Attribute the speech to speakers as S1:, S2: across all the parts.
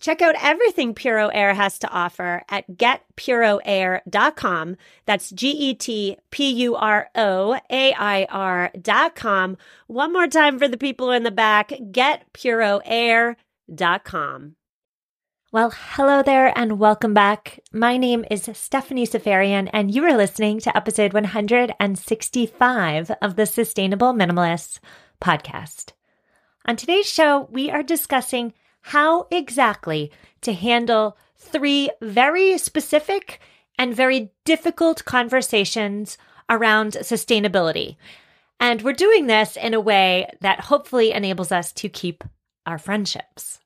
S1: Check out everything Puro Air has to offer at getpuroair.com. That's G E T P U R O A I R.com. One more time for the people in the back getpuroair.com. Well, hello there and welcome back. My name is Stephanie Seferian, and you are listening to episode 165 of the Sustainable Minimalists podcast. On today's show, we are discussing how exactly to handle three very specific and very difficult conversations around sustainability. And we're doing this in a way that hopefully enables us to keep our friendships.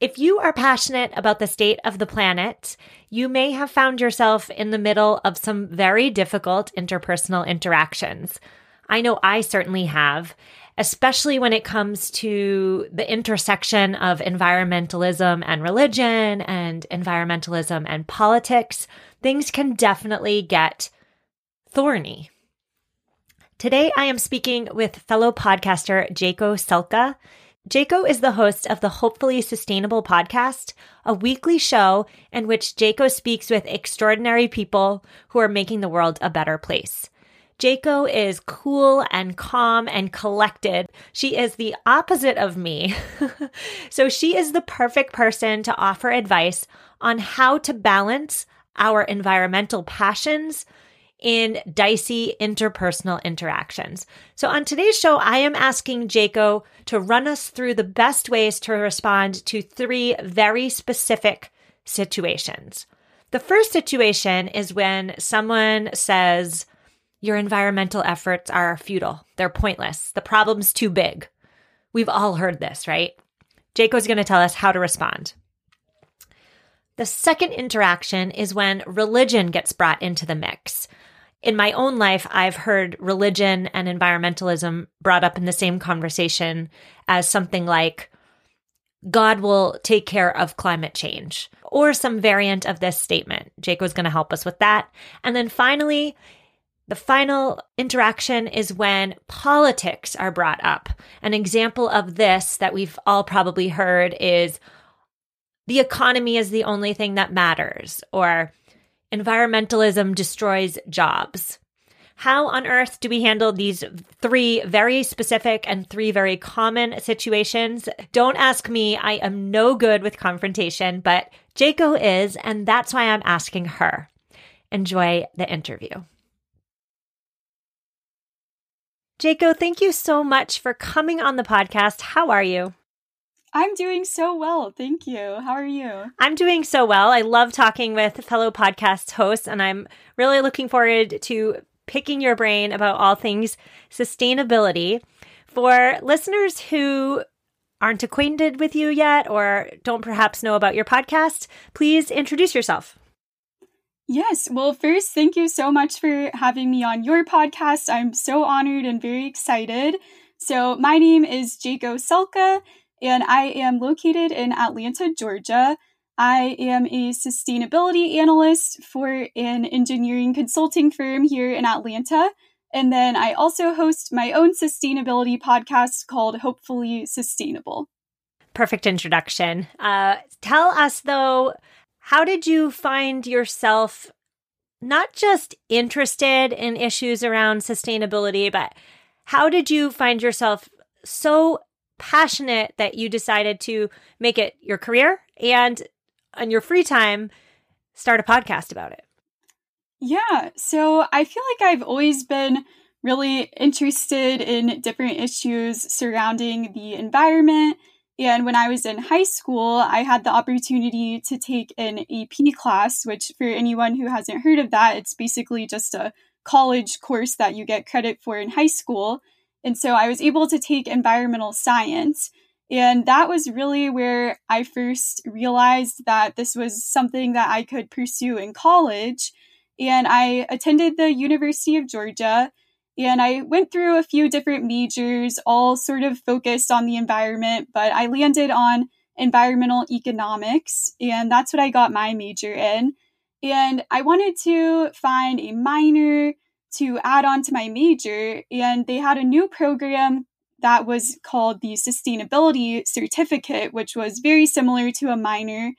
S1: If you are passionate about the state of the planet, you may have found yourself in the middle of some very difficult interpersonal interactions. I know I certainly have especially when it comes to the intersection of environmentalism and religion and environmentalism and politics, things can definitely get thorny. Today, I am speaking with fellow podcaster Jaco Selka. Jaco is the host of the Hopefully Sustainable podcast, a weekly show in which Jaco speaks with extraordinary people who are making the world a better place. Jaco is cool and calm and collected. She is the opposite of me. so she is the perfect person to offer advice on how to balance our environmental passions in dicey interpersonal interactions. So on today's show, I am asking Jaco to run us through the best ways to respond to three very specific situations. The first situation is when someone says, your environmental efforts are futile. They're pointless. The problem's too big. We've all heard this, right? Jaco's going to tell us how to respond. The second interaction is when religion gets brought into the mix. In my own life, I've heard religion and environmentalism brought up in the same conversation as something like, God will take care of climate change, or some variant of this statement. Jaco's going to help us with that. And then finally, the final interaction is when politics are brought up. An example of this that we've all probably heard is the economy is the only thing that matters, or environmentalism destroys jobs. How on earth do we handle these three very specific and three very common situations? Don't ask me. I am no good with confrontation, but Jaco is, and that's why I'm asking her. Enjoy the interview. Jaco, thank you so much for coming on the podcast. How are you?
S2: I'm doing so well. Thank you. How are you?
S1: I'm doing so well. I love talking with fellow podcast hosts, and I'm really looking forward to picking your brain about all things sustainability. For listeners who aren't acquainted with you yet or don't perhaps know about your podcast, please introduce yourself.
S2: Yes. Well, first, thank you so much for having me on your podcast. I'm so honored and very excited. So, my name is Jaco Selka, and I am located in Atlanta, Georgia. I am a sustainability analyst for an engineering consulting firm here in Atlanta. And then I also host my own sustainability podcast called Hopefully Sustainable.
S1: Perfect introduction. Uh, tell us, though, how did you find yourself not just interested in issues around sustainability, but how did you find yourself so passionate that you decided to make it your career and on your free time start a podcast about it?
S2: Yeah, so I feel like I've always been really interested in different issues surrounding the environment And when I was in high school, I had the opportunity to take an AP class, which, for anyone who hasn't heard of that, it's basically just a college course that you get credit for in high school. And so I was able to take environmental science. And that was really where I first realized that this was something that I could pursue in college. And I attended the University of Georgia and I went through a few different majors, all sort of focused on the environment, but I landed on environmental economics, and that's what I got my major in. And I wanted to find a minor to add on to my major, and they had a new program that was called the Sustainability Certificate, which was very similar to a minor.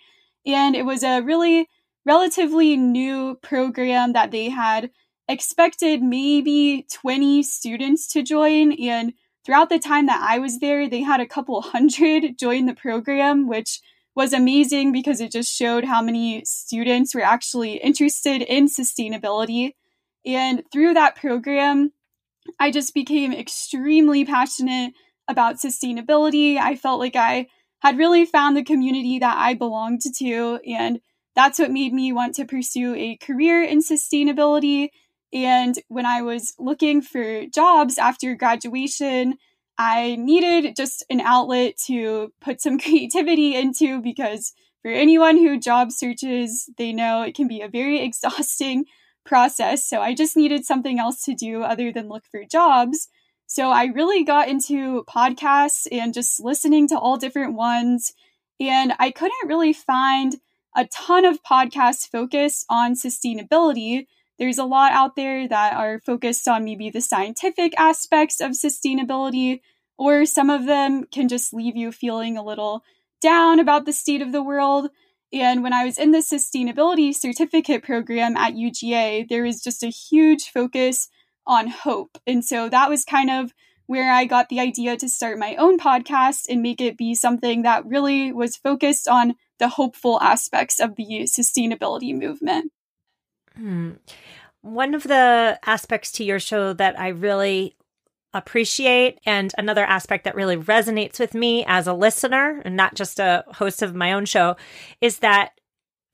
S2: And it was a really relatively new program that they had expected maybe 20 students to join. And throughout the time that I was there, they had a couple hundred join the program, which was amazing because it just showed how many students were actually interested in sustainability. And through that program, I just became extremely passionate about sustainability. I felt like I had really found the community that I belonged to, and that's what made me want to pursue a career in sustainability and when I was looking for jobs after graduation, I needed just an outlet to put some creativity into because for anyone who job searches, they know it can be a very exhausting process. So I just needed something else to do other than look for jobs. So I really got into podcasts and just listening to all different ones. And I couldn't really find a ton of podcasts focused on sustainability there's a lot out there that are focused on maybe the scientific aspects of sustainability, or some of them can just leave you feeling a little down about the state of the world. And when I was in the sustainability certificate program at UGA, there was just a huge focus on hope. And so that was kind of where I got the idea to start my own podcast and make it be something that really was focused on the hopeful aspects of the sustainability movement.
S1: Hmm. One of the aspects to your show that I really appreciate and another aspect that really resonates with me as a listener and not just a host of my own show is that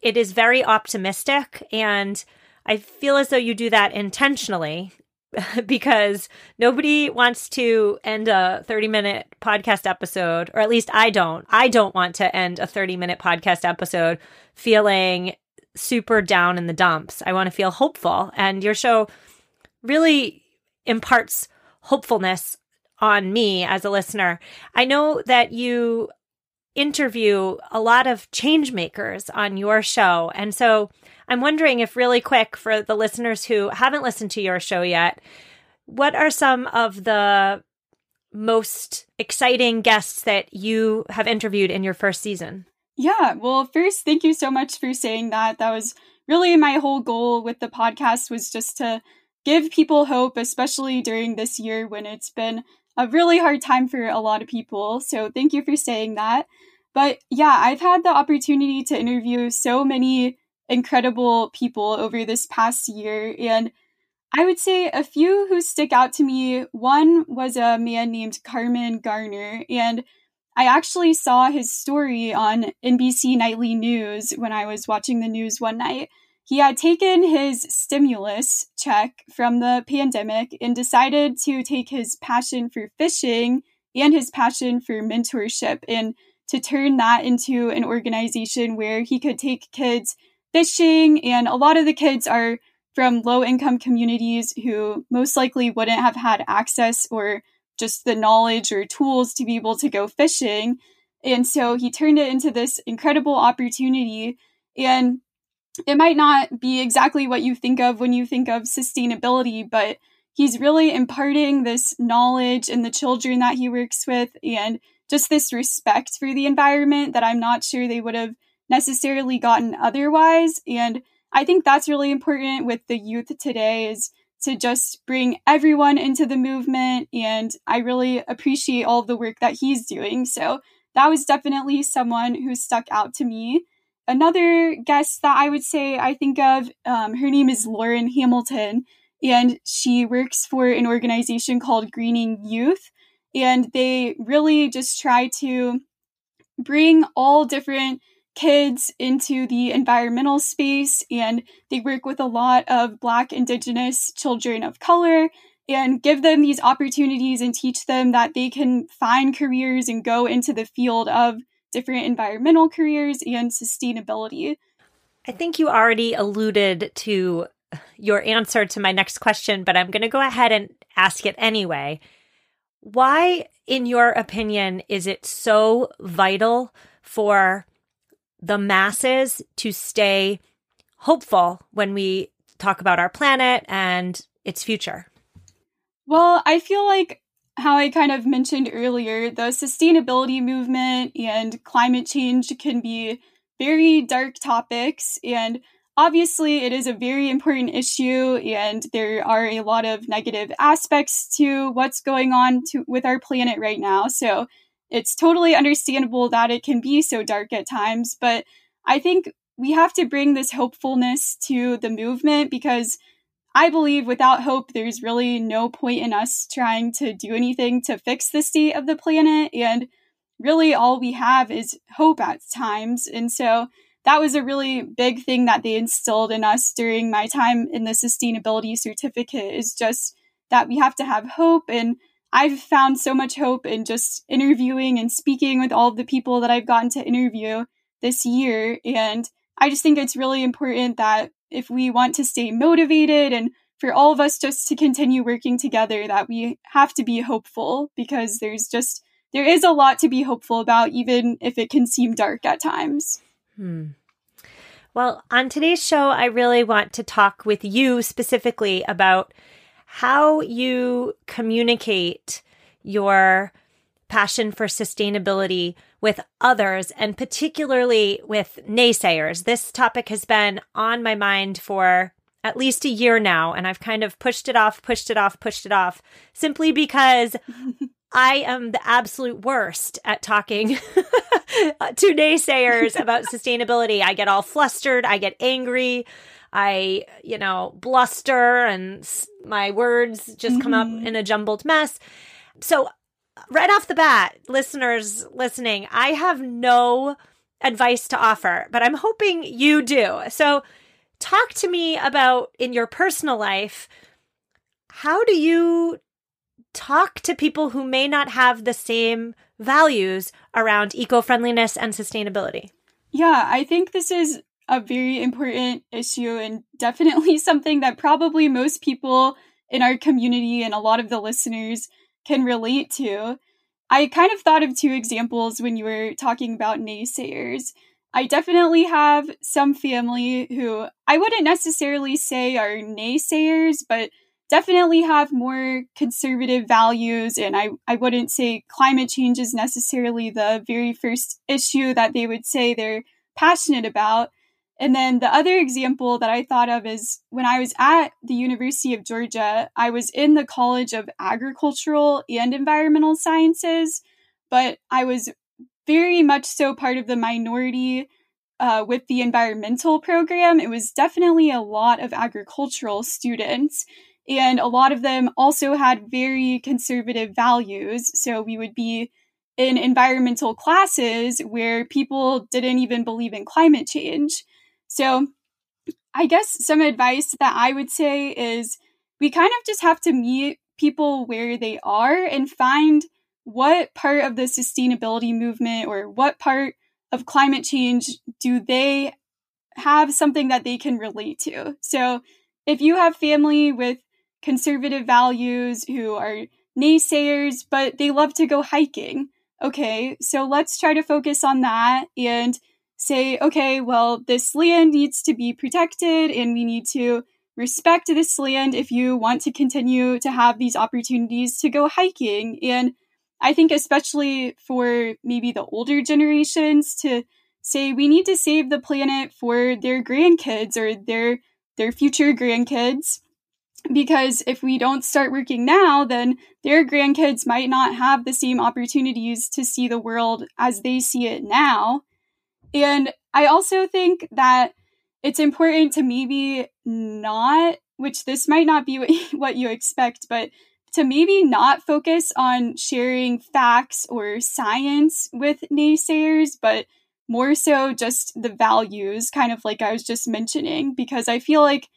S1: it is very optimistic and I feel as though you do that intentionally because nobody wants to end a 30 minute podcast episode, or at least I don't. I don't want to end a 30 minute podcast episode feeling super down in the dumps. I want to feel hopeful. And your show really imparts hopefulness on me as a listener. I know that you interview a lot of change makers on your show. And so I'm wondering if, really quick, for the listeners who haven't listened to your show yet, what are some of the most exciting guests that you have interviewed in your first season?
S2: Yeah, well, first, thank you so much for saying that. That was really my whole goal with the podcast was just to give people hope, especially during this year when it's been a really hard time for a lot of people. So, thank you for saying that. But yeah, I've had the opportunity to interview so many incredible people over this past year. And I would say a few who stick out to me. One was a man named Carmen Garner. And I actually saw his story on NBC Nightly News when I was watching the news one night. He had taken his stimulus check from the pandemic and decided to take his passion for fishing and his passion for mentorship and to turn that into an organization where he could take kids fishing. And a lot of the kids are from low income communities who most likely wouldn't have had access or just the knowledge or tools to be able to go fishing. And so he turned it into this incredible opportunity. And it might not be exactly what you think of when you think of sustainability, but he's really imparting this knowledge in the children that he works with and just this respect for the environment that I'm not sure they would have necessarily gotten otherwise. And I think that's really important with the youth today is to just bring everyone into the movement. And I really appreciate all the work that he's doing. So that was definitely someone who stuck out to me. Another guest that I would say I think of, um, her name is Lauren Hamilton, and she works for an organization called Greening Youth. And they really just try to bring all different kids into the environmental space and they work with a lot of black indigenous children of color and give them these opportunities and teach them that they can find careers and go into the field of different environmental careers and sustainability.
S1: I think you already alluded to your answer to my next question, but I'm going to go ahead and ask it anyway. Why, in your opinion, is it so vital for the masses to stay hopeful when we talk about our planet and its future?
S2: Well, I feel like how I kind of mentioned earlier, the sustainability movement and climate change can be very dark topics. And obviously, it is a very important issue, and there are a lot of negative aspects to what's going on to, with our planet right now. So it's totally understandable that it can be so dark at times. But I think we have to bring this hopefulness to the movement because I believe without hope, there's really no point in us trying to do anything to fix the state of the planet. And really, all we have is hope at times. And so that was a really big thing that they instilled in us during my time in the sustainability certificate is just that we have to have hope. And I've found so much hope in just interviewing and speaking with all of the people that I've gotten to interview this year. And I just think it's really important that if we want to stay motivated and for all of us just to continue working together that we have to be hopeful because there's just there is a lot to be hopeful about even if it can seem dark at times
S1: hmm. well on today's show i really want to talk with you specifically about how you communicate your passion for sustainability with others and particularly with naysayers. This topic has been on my mind for at least a year now, and I've kind of pushed it off, pushed it off, pushed it off simply because I am the absolute worst at talking to naysayers about sustainability. I get all flustered, I get angry. I, you know, bluster and my words just come up mm-hmm. in a jumbled mess. So right off the bat, listeners listening, I have no advice to offer, but I'm hoping you do. So, talk to me about in your personal life how do you talk to people who may not have the same values around eco friendliness and sustainability?
S2: Yeah, I think this is a very important issue and definitely something that probably most people in our community and a lot of the listeners can relate to. I kind of thought of two examples when you were talking about naysayers. I definitely have some family who I wouldn't necessarily say are naysayers, but definitely have more conservative values. And I, I wouldn't say climate change is necessarily the very first issue that they would say they're passionate about. And then the other example that I thought of is when I was at the University of Georgia, I was in the College of Agricultural and Environmental Sciences, but I was very much so part of the minority uh, with the environmental program. It was definitely a lot of agricultural students, and a lot of them also had very conservative values. So we would be in environmental classes where people didn't even believe in climate change. So, I guess some advice that I would say is we kind of just have to meet people where they are and find what part of the sustainability movement or what part of climate change do they have something that they can relate to. So, if you have family with conservative values who are naysayers, but they love to go hiking, okay, so let's try to focus on that and say, okay, well, this land needs to be protected and we need to respect this land if you want to continue to have these opportunities to go hiking. And I think, especially for maybe the older generations, to say we need to save the planet for their grandkids or their their future grandkids because if we don't start working now then their grandkids might not have the same opportunities to see the world as they see it now and I also think that it's important to maybe not, which this might not be what you, expect, but to maybe not focus on sharing facts or science with naysayers, but more so just the values, kind of like I was just mentioning, because I feel like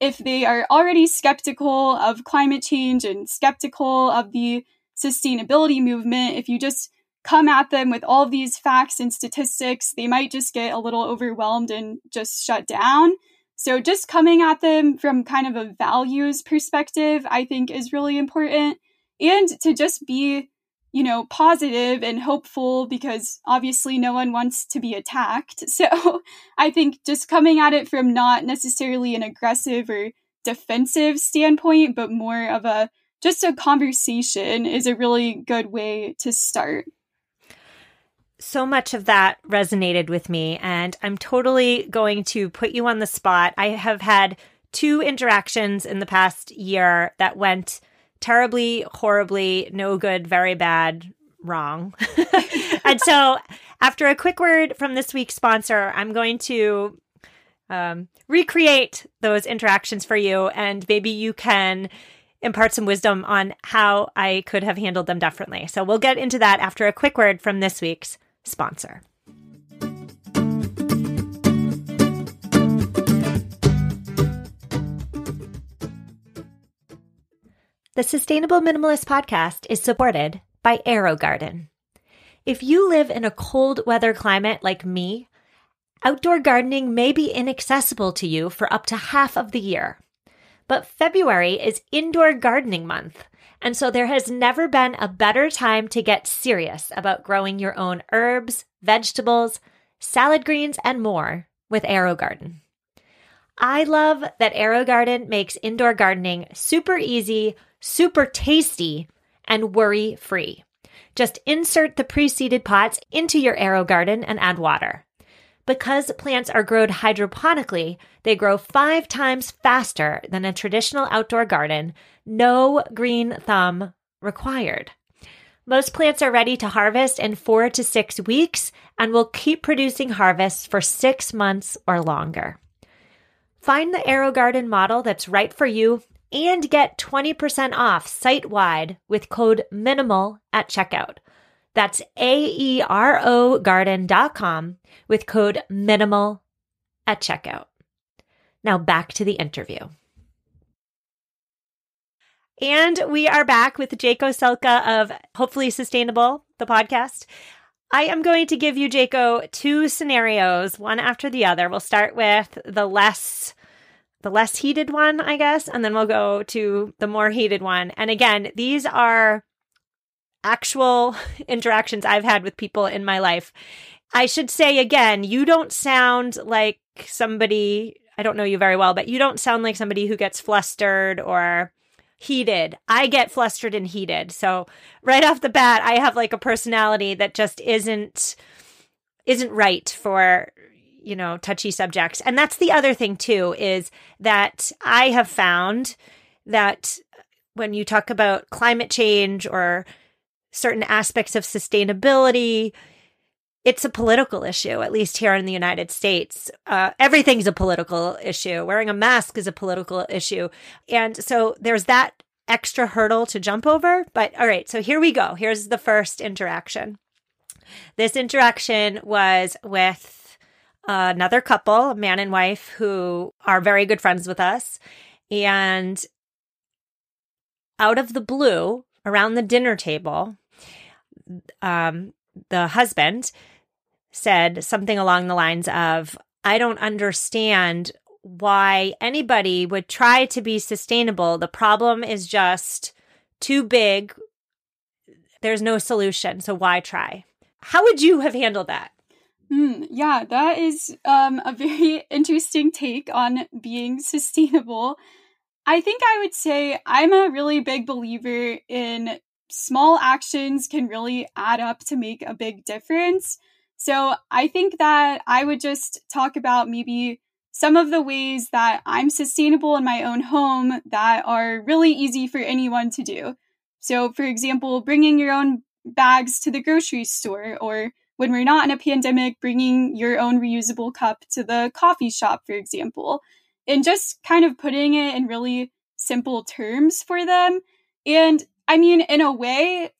S2: if they are already skeptical of climate change and skeptical of the sustainability movement, if you just come at them with all these facts and statistics, they might just get a little overwhelmed and just shut down. So, just coming at them from kind of a values perspective, I think is really important. And to just be, you know, positive and hopeful because obviously no one wants to be attacked. So, I think just coming at it from not necessarily an aggressive or defensive standpoint, but more of a just a conversation is a really good way to start
S1: so much of that resonated with me, and I'm totally going to put you on the spot. I have had two interactions in the past year that went terribly, horribly, no good, very bad, wrong. and so, after a quick word from this week's sponsor, I'm going to um, recreate those interactions for you, and maybe you can impart some wisdom on how I could have handled them differently. So, we'll get into that after a quick word from this week's sponsor. The Sustainable Minimalist podcast is supported by AeroGarden. If you live in a cold weather climate like me, outdoor gardening may be inaccessible to you for up to half of the year. But February is indoor gardening month, and so there has never been a better time to get serious about growing your own herbs, vegetables, salad greens, and more with AeroGarden. I love that AeroGarden makes indoor gardening super easy, super tasty, and worry free. Just insert the pre seeded pots into your AeroGarden and add water. Because plants are grown hydroponically, they grow five times faster than a traditional outdoor garden. No green thumb required. Most plants are ready to harvest in four to six weeks and will keep producing harvests for six months or longer. Find the AeroGarden model that's right for you and get 20% off site wide with code MINIMAL at checkout. That's aerogarden.com with code MINIMAL at checkout. Now back to the interview. And we are back with Jaco Selka of Hopefully Sustainable, the podcast. I am going to give you, Jaco, two scenarios, one after the other. We'll start with the less the less heated one, I guess, and then we'll go to the more heated one. And again, these are actual interactions I've had with people in my life. I should say again, you don't sound like somebody, I don't know you very well, but you don't sound like somebody who gets flustered or heated. I get flustered and heated. So, right off the bat, I have like a personality that just isn't isn't right for you know touchy subjects. And that's the other thing too is that I have found that when you talk about climate change or certain aspects of sustainability. It's a political issue, at least here in the United States. Uh, everything's a political issue. Wearing a mask is a political issue. And so there's that extra hurdle to jump over. But all right, so here we go. Here's the first interaction. This interaction was with another couple, a man and wife, who are very good friends with us. And out of the blue, around the dinner table, um, the husband said something along the lines of, I don't understand why anybody would try to be sustainable. The problem is just too big. There's no solution. So why try? How would you have handled that?
S2: Mm, yeah, that is um, a very interesting take on being sustainable. I think I would say I'm a really big believer in small actions can really add up to make a big difference. So I think that I would just talk about maybe some of the ways that I'm sustainable in my own home that are really easy for anyone to do. So, for example, bringing your own bags to the grocery store, or when we're not in a pandemic, bringing your own reusable cup to the coffee shop, for example and just kind of putting it in really simple terms for them And I mean, in a way,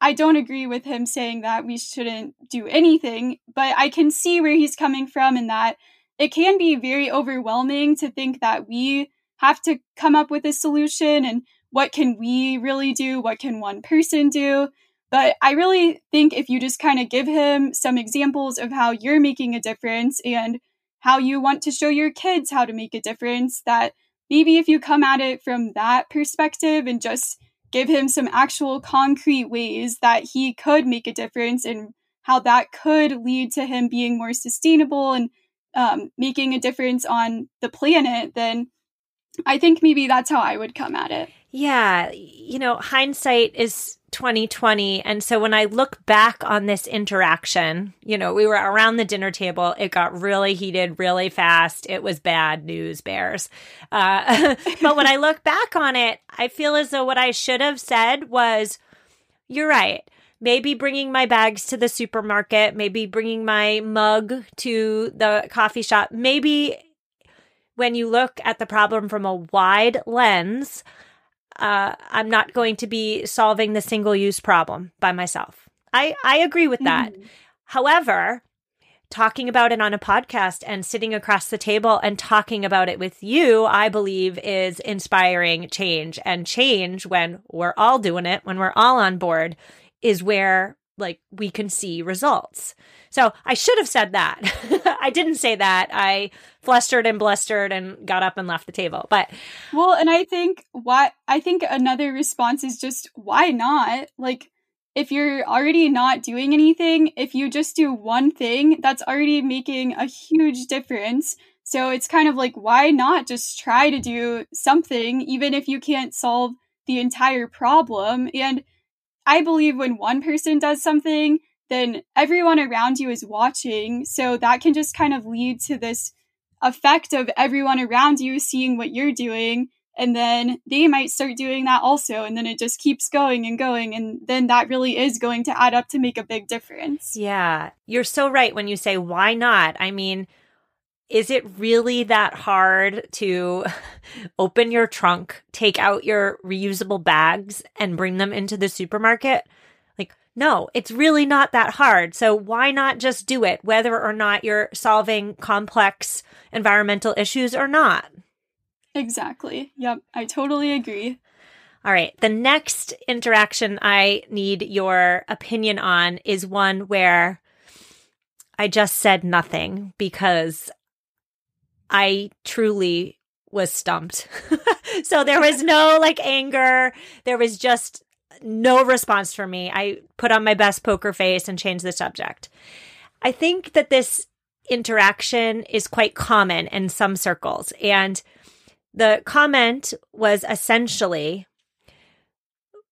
S2: I don't agree with him saying that we shouldn't do anything, but I can see where he's coming from in that it can be very overwhelming to think that we have to come up with a solution and what can we really do? What can one person do? But I really think if you just kind of give him some examples of how you're making a difference and how you want to show your kids how to make a difference, that maybe if you come at it from that perspective and just give him some actual concrete ways that he could make a difference and how that could lead to him being more sustainable and um, making a difference on the planet, then I think maybe that's how I would come at it.
S1: Yeah, you know, hindsight is 2020 and so when I look back on this interaction, you know, we were around the dinner table, it got really heated really fast. It was bad news bears. Uh, but when I look back on it, I feel as though what I should have said was you're right maybe bringing my bags to the supermarket, maybe bringing my mug to the coffee shop. Maybe when you look at the problem from a wide lens, uh, I'm not going to be solving the single use problem by myself. I, I agree with that. Mm. However, talking about it on a podcast and sitting across the table and talking about it with you, I believe is inspiring change. And change, when we're all doing it, when we're all on board, is where like we can see results. So I should have said that. I didn't say that. I flustered and blustered and got up and left the table. But
S2: well, and I think why I think another response is just why not? Like if you're already not doing anything, if you just do one thing, that's already making a huge difference. So it's kind of like why not just try to do something even if you can't solve the entire problem and I believe when one person does something, then everyone around you is watching. So that can just kind of lead to this effect of everyone around you seeing what you're doing. And then they might start doing that also. And then it just keeps going and going. And then that really is going to add up to make a big difference.
S1: Yeah. You're so right when you say, why not? I mean, is it really that hard to open your trunk, take out your reusable bags, and bring them into the supermarket? Like, no, it's really not that hard. So why not just do it, whether or not you're solving complex environmental issues or not?
S2: Exactly. Yep. I totally agree.
S1: All right. The next interaction I need your opinion on is one where I just said nothing because I truly was stumped. so there was no like anger. There was just no response from me. I put on my best poker face and changed the subject. I think that this interaction is quite common in some circles. And the comment was essentially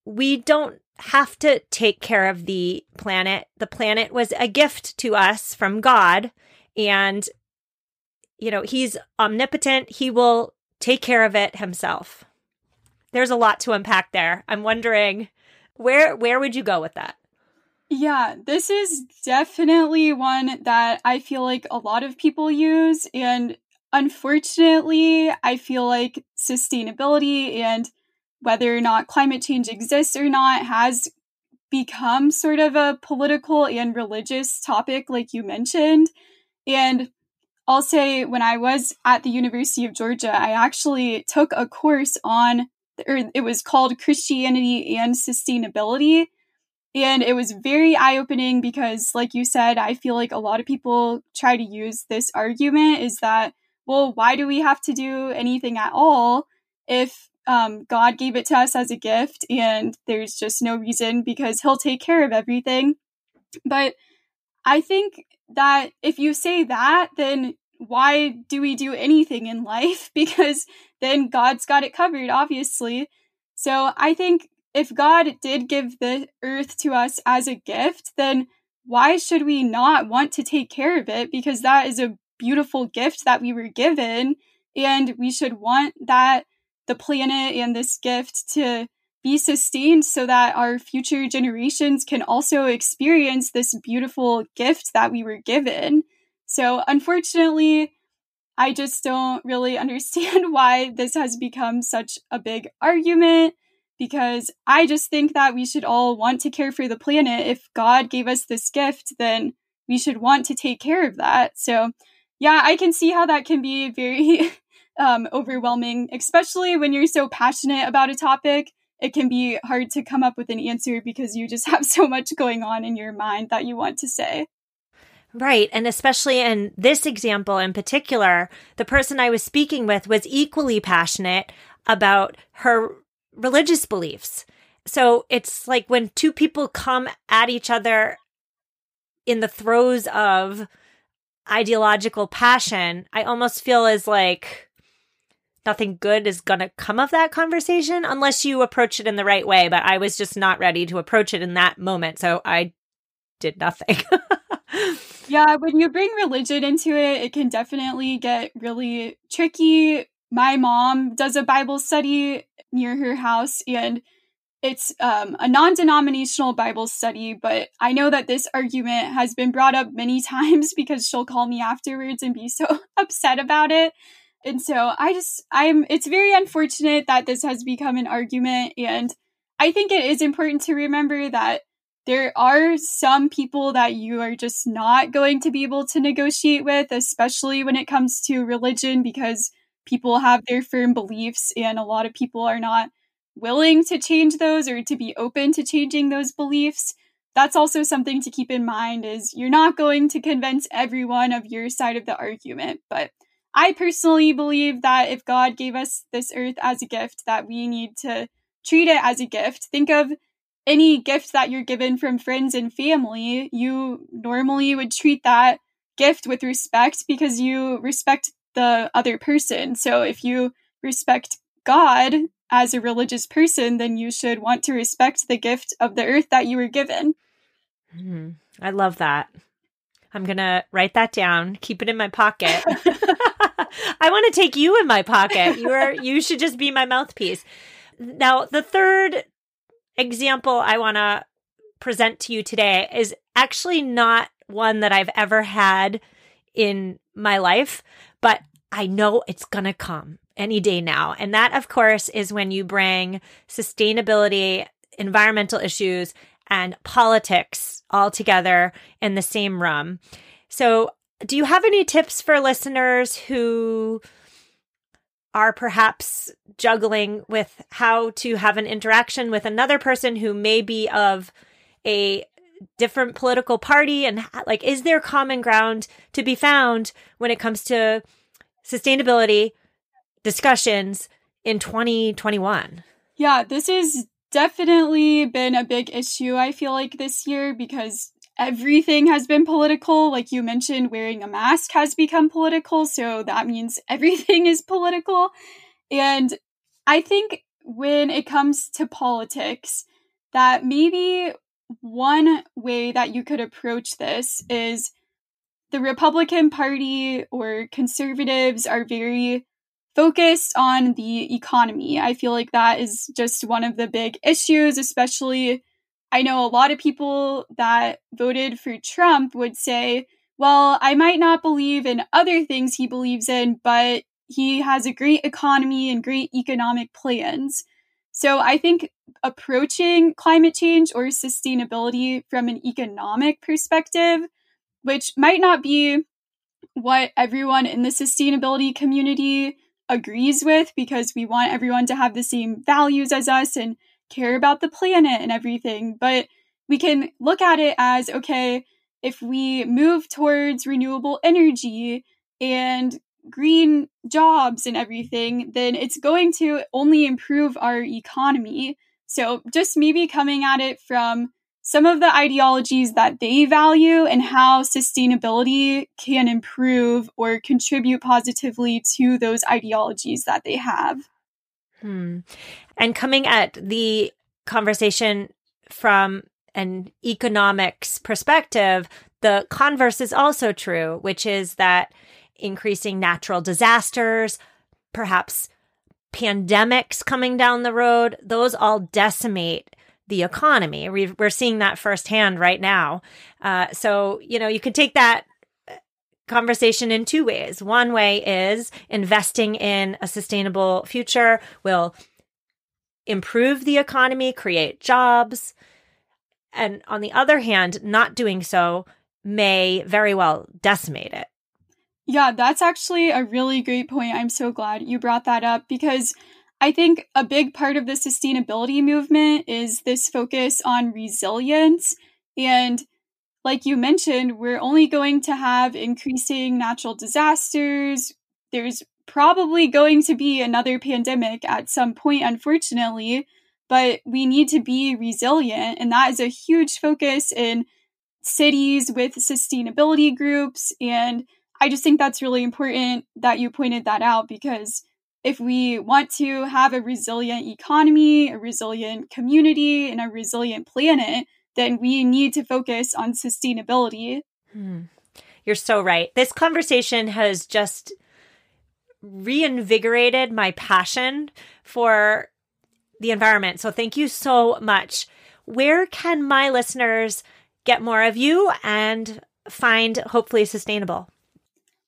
S1: we don't have to take care of the planet. The planet was a gift to us from God. And you know, he's omnipotent. He will take care of it himself. There's a lot to unpack there. I'm wondering where where would you go with that?
S2: Yeah, this is definitely one that I feel like a lot of people use and unfortunately, I feel like sustainability and whether or not climate change exists or not has become sort of a political and religious topic like you mentioned. And I'll say when I was at the University of Georgia, I actually took a course on, or it was called Christianity and Sustainability. And it was very eye opening because, like you said, I feel like a lot of people try to use this argument is that, well, why do we have to do anything at all if um, God gave it to us as a gift and there's just no reason because He'll take care of everything? But I think that if you say that, then why do we do anything in life? Because then God's got it covered, obviously. So I think if God did give the earth to us as a gift, then why should we not want to take care of it? Because that is a beautiful gift that we were given. And we should want that the planet and this gift to be sustained so that our future generations can also experience this beautiful gift that we were given. So, unfortunately, I just don't really understand why this has become such a big argument. because I just think that we should all want to care for the planet. If God gave us this gift, then we should want to take care of that. So, yeah, I can see how that can be very um, overwhelming, especially when you're so passionate about a topic. It can be hard to come up with an answer because you just have so much going on in your mind that you want to say.
S1: Right. And especially in this example in particular, the person I was speaking with was equally passionate about her religious beliefs. So it's like when two people come at each other in the throes of ideological passion, I almost feel as like nothing good is going to come of that conversation unless you approach it in the right way. But I was just not ready to approach it in that moment. So I did nothing.
S2: yeah, when you bring religion into it, it can definitely get really tricky. My mom does a Bible study near her house and it's um, a non denominational Bible study, but I know that this argument has been brought up many times because she'll call me afterwards and be so upset about it. And so I just, I'm, it's very unfortunate that this has become an argument. And I think it is important to remember that there are some people that you are just not going to be able to negotiate with, especially when it comes to religion, because people have their firm beliefs and a lot of people are not willing to change those or to be open to changing those beliefs that's also something to keep in mind is you're not going to convince everyone of your side of the argument but I personally believe that if God gave us this earth as a gift, that we need to treat it as a gift. Think of any gift that you're given from friends and family. You normally would treat that gift with respect because you respect the other person. So if you respect God as a religious person, then you should want to respect the gift of the earth that you were given.
S1: Mm, I love that. I'm going to write that down, keep it in my pocket. I want to take you in my pocket. You are you should just be my mouthpiece. Now, the third example I want to present to you today is actually not one that I've ever had in my life, but I know it's going to come any day now. And that, of course, is when you bring sustainability, environmental issues, and politics all together in the same room. So, do you have any tips for listeners who are perhaps juggling with how to have an interaction with another person who may be of a different political party? And like is there common ground to be found when it comes to sustainability discussions in 2021
S2: yeah this has definitely been a big issue i feel like this year because everything has been political. Like you mentioned, wearing a mask has become political. So that means everything is political. And I think when it comes to politics, that maybe one way that you could approach this is the Republican Party or conservatives are very focused on the economy. I feel like that is just one of the big issues, especially I know a lot of people that voted for Trump would say, well, I might not believe in other things he believes in, but he has a great economy and great economic plans. So I think approaching climate change or sustainability from an economic perspective, which might not be what everyone in the sustainability community agrees with because we want everyone to have the same values as us and care about the planet and everything. But we can look at it as okay, if we move towards renewable energy and green jobs and everything, then it's going to only improve our economy. So just maybe coming at it from some of the ideologies that they value and how sustainability can improve or contribute positively to those ideologies that they have.
S1: Hmm. And coming at the conversation from an economics perspective, the converse is also true, which is that increasing natural disasters, perhaps pandemics coming down the road, those all decimate the economy. we are seeing that firsthand right now. Uh, so, you know, you could take that conversation in two ways. One way is investing in a sustainable future will improve the economy, create jobs. And on the other hand, not doing so may very well decimate it.
S2: Yeah, that's actually a really great point. I'm so glad you brought that up because I think a big part of the sustainability movement is this focus on resilience. And like you mentioned, we're only going to have increasing natural disasters. There's probably going to be another pandemic at some point, unfortunately, but we need to be resilient. And that is a huge focus in cities with sustainability groups. And I just think that's really important that you pointed that out because if we want to have a resilient economy, a resilient community, and a resilient planet, then we need to focus on sustainability.
S1: Hmm. You're so right. This conversation has just reinvigorated my passion for the environment. So thank you so much. Where can my listeners get more of you and find hopefully sustainable?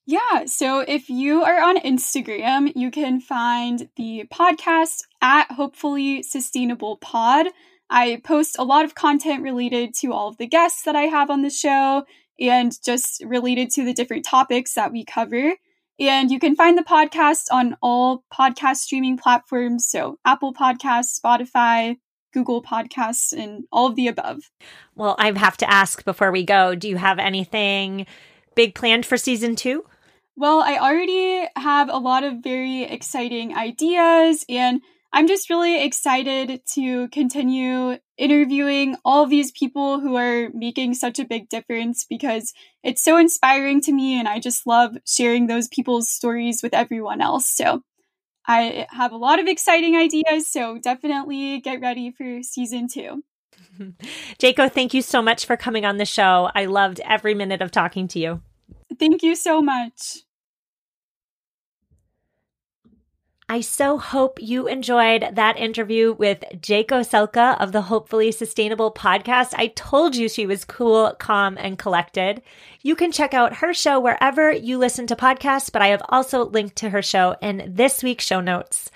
S2: Yeah, so if you are on Instagram, you can find the podcast at Hopefully Sustainable Pod. I post a lot of content related to all of the guests that I have on the show and just related to the different topics that we cover. And you can find the podcast on all podcast streaming platforms. So Apple Podcasts, Spotify, Google Podcasts, and all of the above.
S1: Well, I have to ask before we go do you have anything big planned for season two?
S2: Well, I already have a lot of very exciting ideas, and I'm just really excited to continue interviewing all these people who are making such a big difference because it's so inspiring to me, and I just love sharing those people's stories with everyone else. So I have a lot of exciting ideas, so definitely get ready for season two.
S1: Jaco, thank you so much for coming on the show. I loved every minute of talking to you.
S2: Thank you so much.
S1: I so hope you enjoyed that interview with Jaco Selka of the Hopefully Sustainable podcast. I told you she was cool, calm, and collected. You can check out her show wherever you listen to podcasts, but I have also linked to her show in this week's show notes.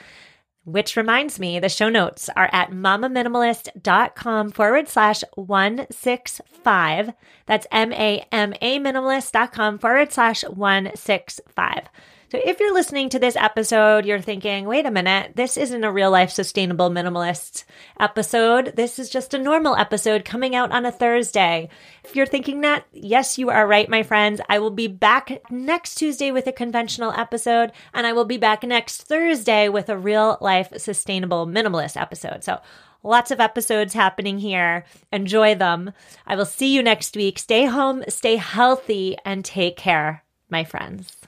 S1: Which reminds me, the show notes are at mamaminimalist.com forward slash 165. That's M A M A minimalist.com forward slash 165. So if you're listening to this episode, you're thinking, wait a minute, this isn't a real life sustainable minimalist episode. This is just a normal episode coming out on a Thursday. If you're thinking that, yes, you are right, my friends. I will be back next Tuesday with a conventional episode, and I will be back next Thursday with a real life sustainable minimalist episode. So lots of episodes happening here. Enjoy them. I will see you next week. Stay home, stay healthy, and take care, my friends.